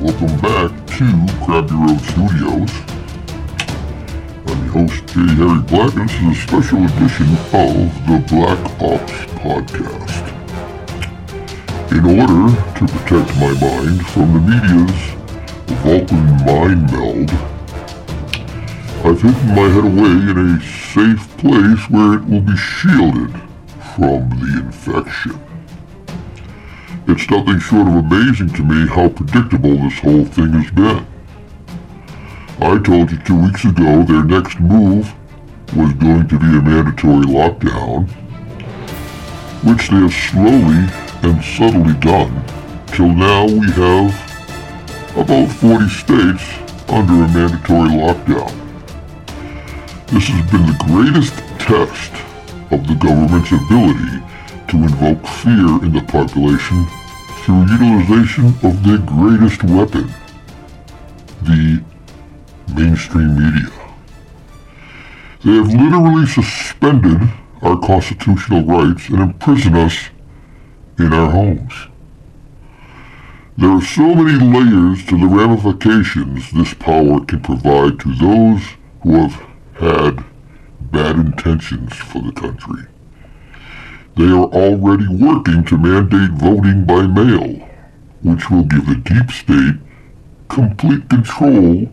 Welcome back to Crabby Road Studios. I'm your host, J. Harry Black, and this is a special edition of the Black Ops Podcast. In order to protect my mind from the media's Vulcan mind meld, I've hidden my head away in a safe place where it will be shielded from the infection. It's nothing short of amazing to me how predictable this whole thing has been. I told you two weeks ago their next move was going to be a mandatory lockdown, which they have slowly and subtly done, till now we have about 40 states under a mandatory lockdown. This has been the greatest test of the government's ability to invoke fear in the population through utilization of their greatest weapon, the mainstream media. They have literally suspended our constitutional rights and imprisoned us in our homes. There are so many layers to the ramifications this power can provide to those who have had bad intentions for the country. They are already working to mandate voting by mail, which will give the deep state complete control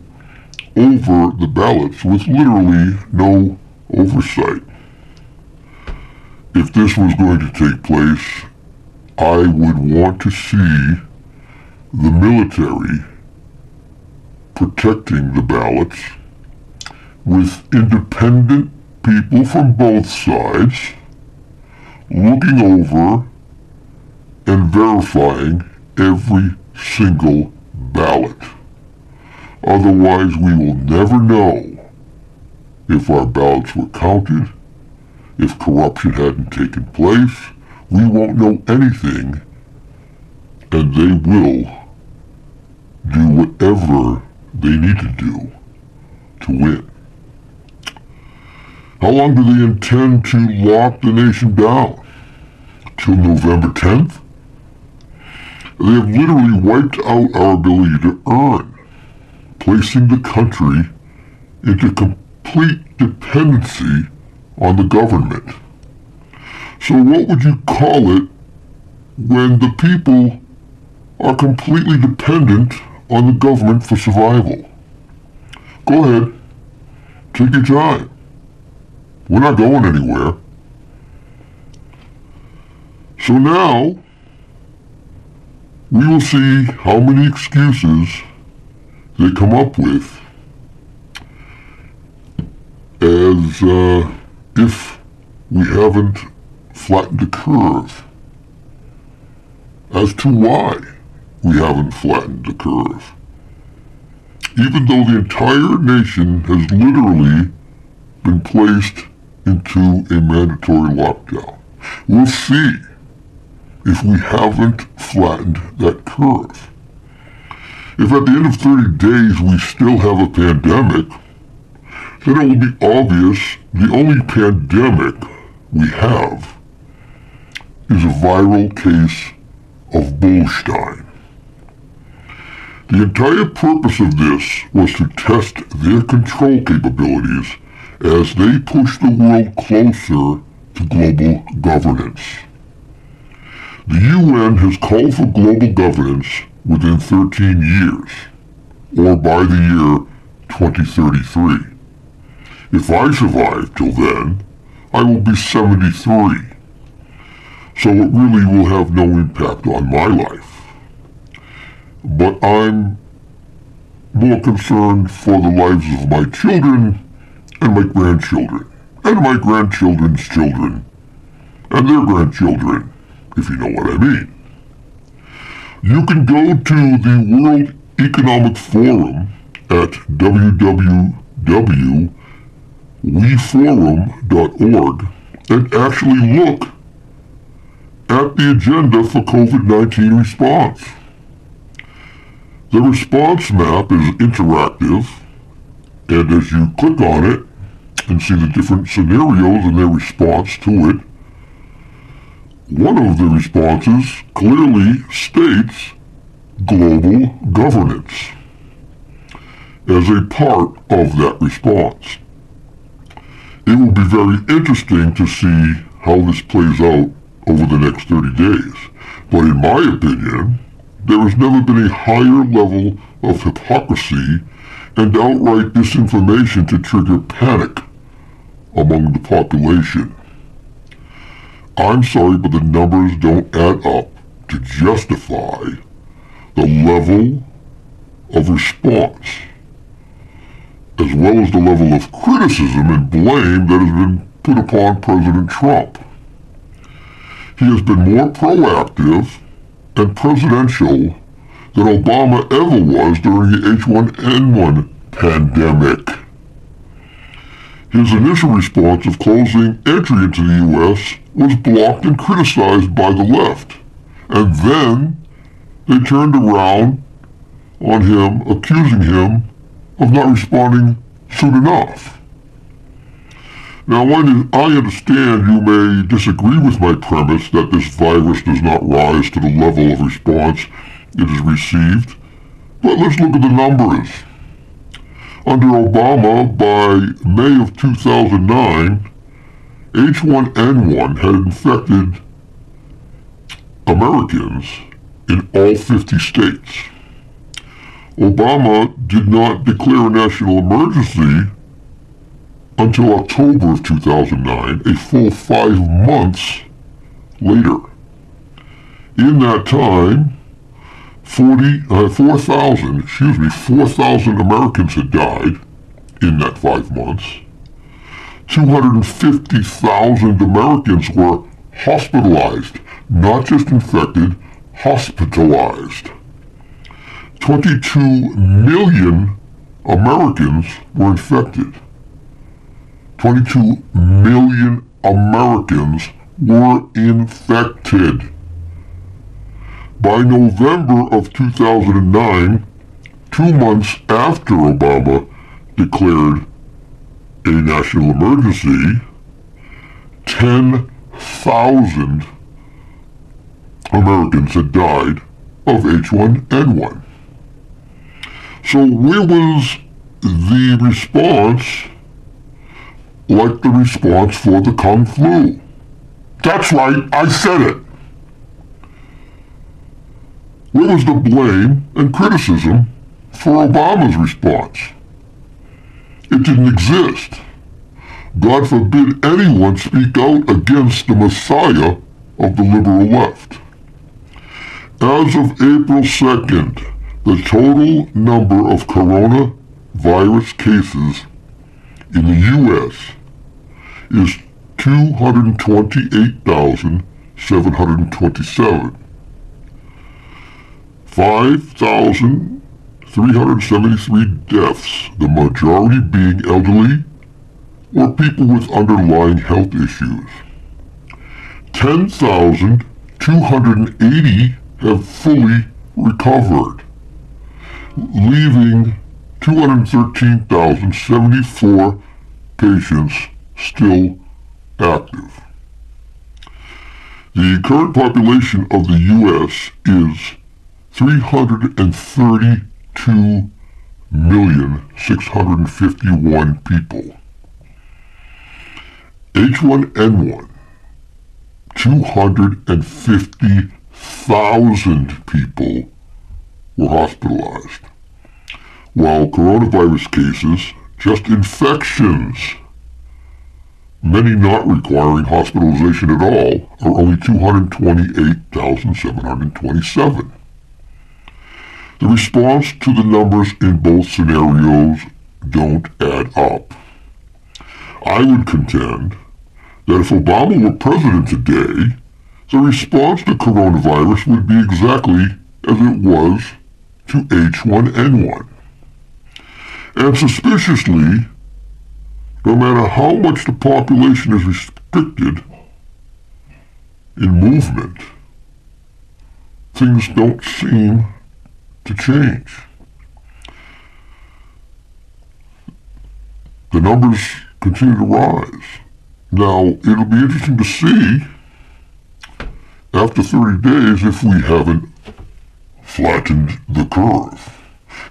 over the ballots with literally no oversight. If this was going to take place, I would want to see the military protecting the ballots with independent people from both sides looking over and verifying every single ballot. Otherwise, we will never know if our ballots were counted, if corruption hadn't taken place. We won't know anything, and they will do whatever they need to do to win. How long do they intend to lock the nation down? Till November 10th? They have literally wiped out our ability to earn, placing the country into complete dependency on the government. So what would you call it when the people are completely dependent on the government for survival? Go ahead. Take your time. We're not going anywhere. So now, we will see how many excuses they come up with as uh, if we haven't flattened the curve as to why we haven't flattened the curve. Even though the entire nation has literally been placed into a mandatory lockdown. We'll see if we haven't flattened that curve. If at the end of 30 days we still have a pandemic, then it will be obvious the only pandemic we have is a viral case of Bullstein. The entire purpose of this was to test their control capabilities as they push the world closer to global governance. The UN has called for global governance within 13 years, or by the year 2033. If I survive till then, I will be 73, so it really will have no impact on my life. But I'm more concerned for the lives of my children and my grandchildren, and my grandchildren's children, and their grandchildren, if you know what I mean. You can go to the World Economic Forum at www.weforum.org and actually look at the agenda for COVID-19 response. The response map is interactive, and as you click on it, and see the different scenarios and their response to it. One of the responses clearly states global governance as a part of that response. It will be very interesting to see how this plays out over the next 30 days. But in my opinion, there has never been a higher level of hypocrisy and outright disinformation to trigger panic among the population. I'm sorry, but the numbers don't add up to justify the level of response as well as the level of criticism and blame that has been put upon President Trump. He has been more proactive and presidential than Obama ever was during the H1N1 pandemic. His initial response of closing entry into the U.S. was blocked and criticized by the left. And then they turned around on him, accusing him of not responding soon enough. Now, I understand you may disagree with my premise that this virus does not rise to the level of response it has received, but let's look at the numbers. Under Obama, by May of 2009, H1N1 had infected Americans in all 50 states. Obama did not declare a national emergency until October of 2009, a full five months later. In that time, 40, uh, 4,000, excuse me, 4,000 Americans had died in that five months. 250,000 Americans were hospitalized, not just infected, hospitalized. 22 million Americans were infected. 22 million Americans were infected. By November of 2009, two months after Obama declared a national emergency, 10,000 Americans had died of H1N1. So where was the response like the response for the Kung Flu? That's right, I said it. Where was the blame and criticism for Obama's response? It didn't exist. God forbid anyone speak out against the Messiah of the liberal left. As of April 2nd, the total number of coronavirus cases in the U.S. is 228,727. 5,373 deaths, the majority being elderly or people with underlying health issues. 10,280 have fully recovered leaving 213,074 patients still active. The current population of the U.S. is 332,651 people. H1N1, 250,000 people were hospitalized, while coronavirus cases, just infections, many not requiring hospitalization at all, are only 228,727. The response to the numbers in both scenarios don't add up. I would contend that if Obama were president today, the response to coronavirus would be exactly as it was to H1N1. And suspiciously, no matter how much the population is restricted in movement, things don't seem to change. The numbers continue to rise. Now, it'll be interesting to see after 30 days if we haven't flattened the curve.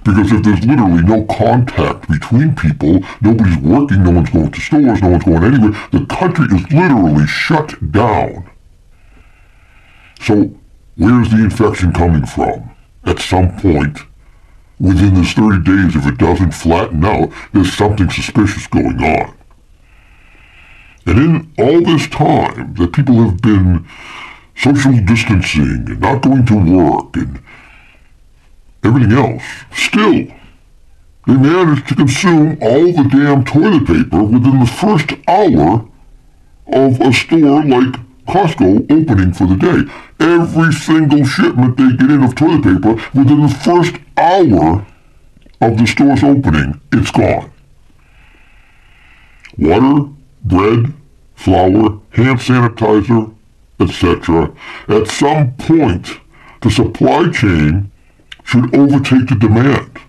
Because if there's literally no contact between people, nobody's working, no one's going to stores, no one's going anywhere, the country is literally shut down. So where's the infection coming from? At some point, within this 30 days, if it doesn't flatten out, there's something suspicious going on. And in all this time that people have been social distancing and not going to work and everything else, still, they managed to consume all the damn toilet paper within the first hour of a store like Costco opening for the day. Every single shipment they get in of toilet paper within the first hour of the store's opening, it's gone. Water, bread, flour, hand sanitizer, etc. At some point, the supply chain should overtake the demand,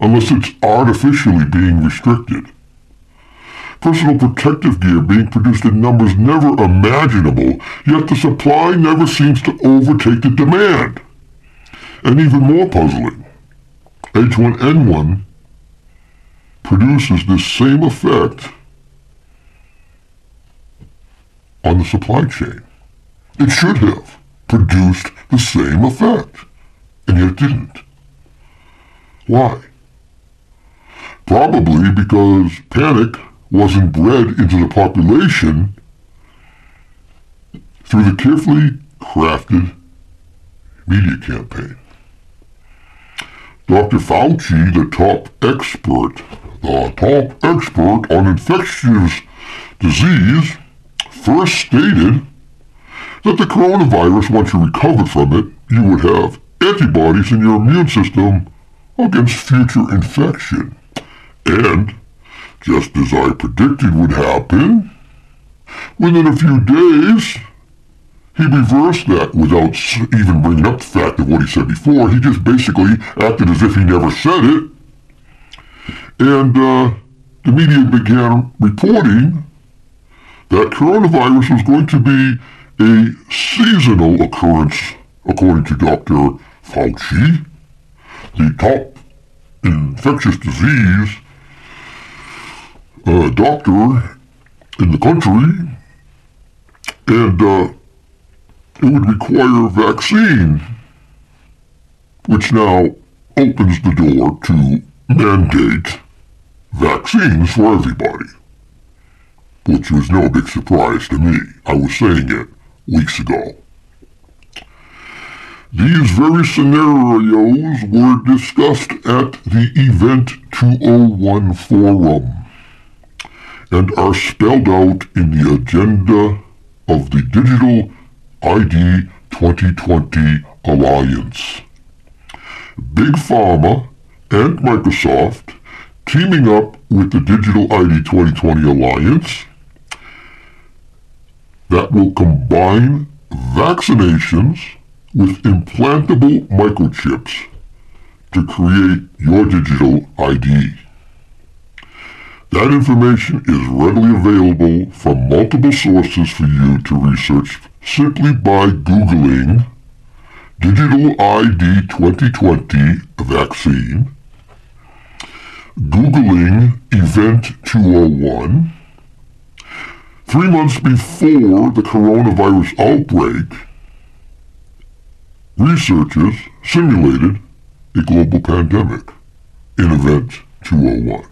unless it's artificially being restricted. Personal protective gear being produced in numbers never imaginable, yet the supply never seems to overtake the demand. And even more puzzling, H1N1 produces this same effect on the supply chain. It should have produced the same effect, and yet it didn't. Why? Probably because panic wasn't bred into the population through the carefully crafted media campaign. Dr. Fauci, the top expert, the top expert on infectious disease, first stated that the coronavirus, once you recovered from it, you would have antibodies in your immune system against future infection. And, just as I predicted would happen, within a few days, he reversed that without even bringing up the fact of what he said before. He just basically acted as if he never said it. And uh, the media began reporting that coronavirus was going to be a seasonal occurrence, according to Dr. Fauci, the top infectious disease uh, doctor in the country, and uh, it would require a vaccine, which now opens the door to mandate vaccines for everybody which was no big surprise to me. I was saying it weeks ago. These very scenarios were discussed at the Event 201 forum and are spelled out in the agenda of the Digital ID 2020 Alliance. Big Pharma and Microsoft teaming up with the Digital ID 2020 Alliance that will combine vaccinations with implantable microchips to create your digital ID. That information is readily available from multiple sources for you to research simply by Googling Digital ID 2020 vaccine, Googling Event 201, Three months before the coronavirus outbreak, researchers simulated a global pandemic in Event 201.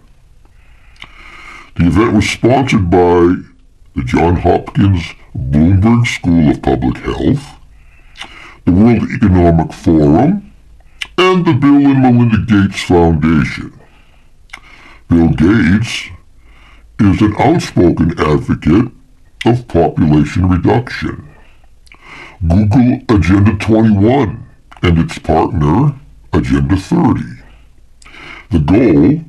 The event was sponsored by the Johns Hopkins Bloomberg School of Public Health, the World Economic Forum, and the Bill and Melinda Gates Foundation. Bill Gates is an outspoken advocate of population reduction. Google Agenda 21 and its partner Agenda 30. The goal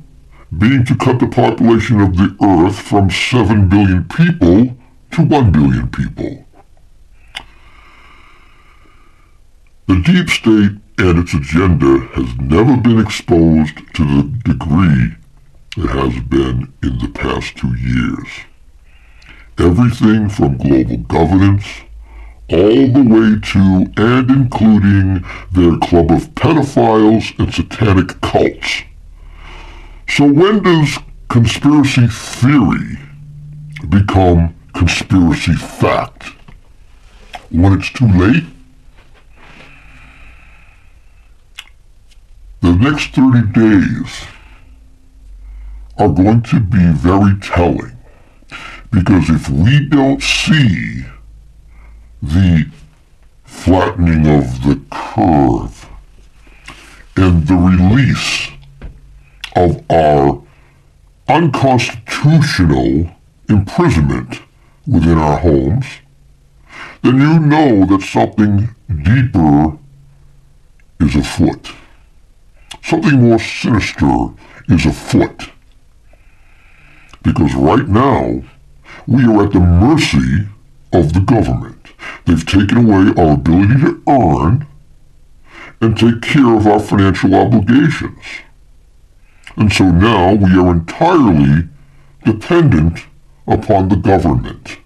being to cut the population of the Earth from 7 billion people to 1 billion people. The deep state and its agenda has never been exposed to the degree it has been in the past two years. Everything from global governance all the way to and including their club of pedophiles and satanic cults. So when does conspiracy theory become conspiracy fact? When it's too late? The next 30 days are going to be very telling because if we don't see the flattening of the curve and the release of our unconstitutional imprisonment within our homes, then you know that something deeper is afoot. Something more sinister is afoot. Because right now, we are at the mercy of the government. They've taken away our ability to earn and take care of our financial obligations. And so now we are entirely dependent upon the government.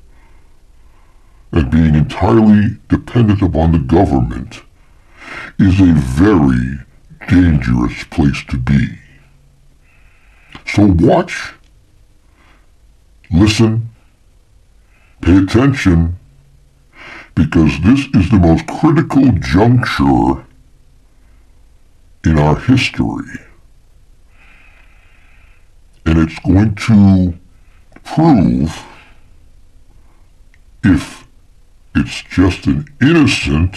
And being entirely dependent upon the government is a very dangerous place to be. So watch, listen, pay attention, because this is the most critical juncture in our history. And it's going to prove if it's just an innocent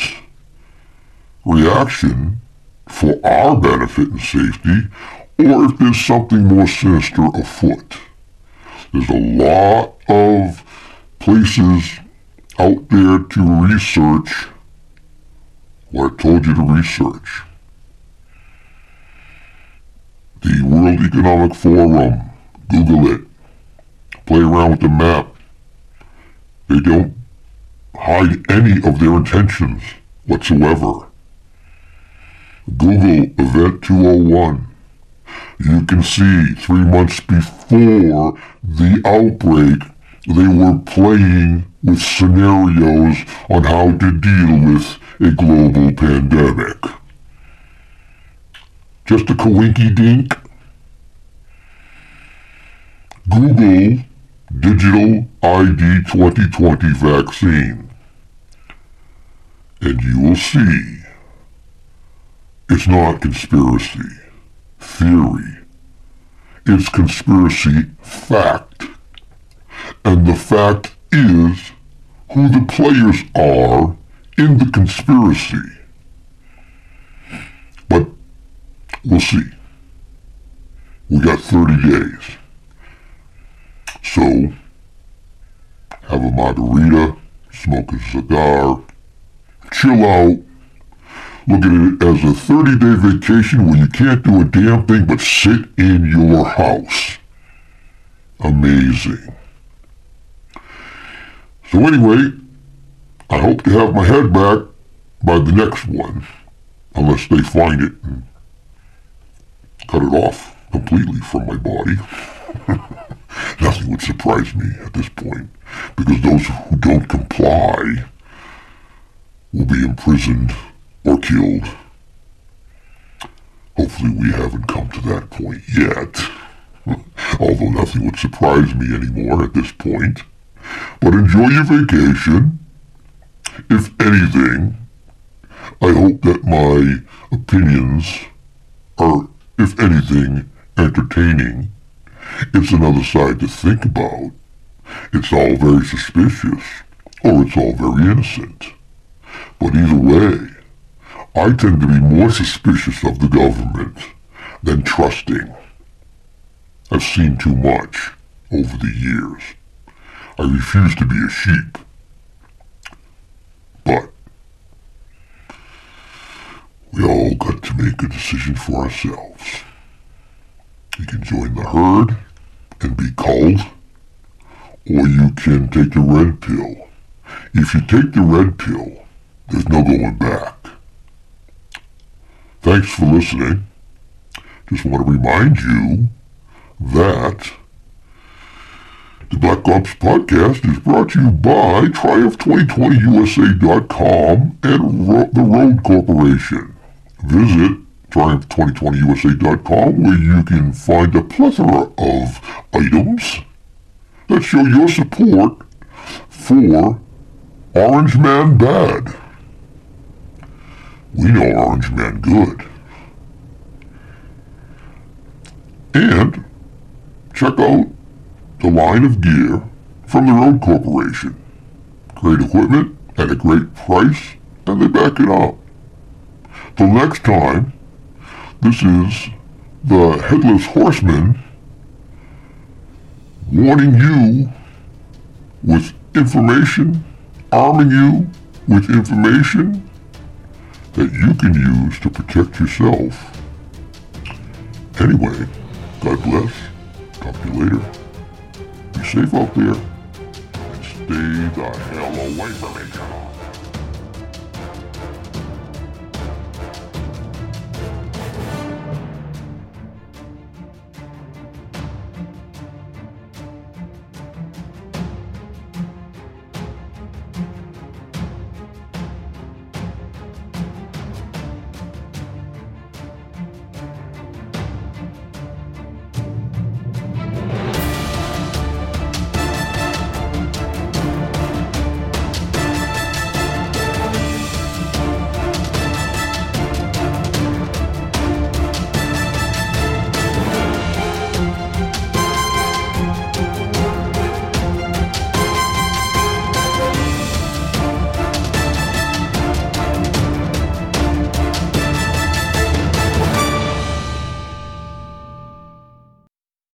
reaction for our benefit and safety, or if there's something more sinister afoot. There's a lot of places out there to research what I told you to research. The World Economic Forum, Google it. Play around with the map. They don't hide any of their intentions whatsoever. Google Event 201. You can see three months before the outbreak, they were playing with scenarios on how to deal with a global pandemic. Just a coinky dink? Google Digital ID 2020 vaccine. And you will see it's not conspiracy theory. It's conspiracy fact. And the fact is who the players are in the conspiracy. But we'll see. We got 30 days. So, have a margarita, smoke a cigar, chill out, look at it as a 30-day vacation where you can't do a damn thing but sit in your house. Amazing. So anyway, I hope to have my head back by the next one, unless they find it and cut it off completely from my body. Nothing would surprise me at this point, because those who don't comply will be imprisoned or killed. Hopefully we haven't come to that point yet. Although nothing would surprise me anymore at this point. But enjoy your vacation. If anything, I hope that my opinions are, if anything, entertaining. It's another side to think about. It's all very suspicious, or it's all very innocent. But either way, I tend to be more suspicious of the government than trusting. I've seen too much over the years. I refuse to be a sheep. But we all got to make a decision for ourselves. You can join the herd and be culled, or you can take the red pill. If you take the red pill, there's no going back. Thanks for listening. Just want to remind you that The Black Ops Podcast is brought to you by Triumph2020USA.com and Ro- the Road Corporation. Visit Triumph2020USA.com where you can find a plethora of items that show your support for Orange Man Bad. We know Orange Man Good. And check out the line of gear from the Road Corporation. Great equipment at a great price, and they back it up. Till next time, this is the Headless Horseman warning you with information, arming you with information that you can use to protect yourself. Anyway, God bless. Talk to you later. Be safe out there and stay the hell away from each other.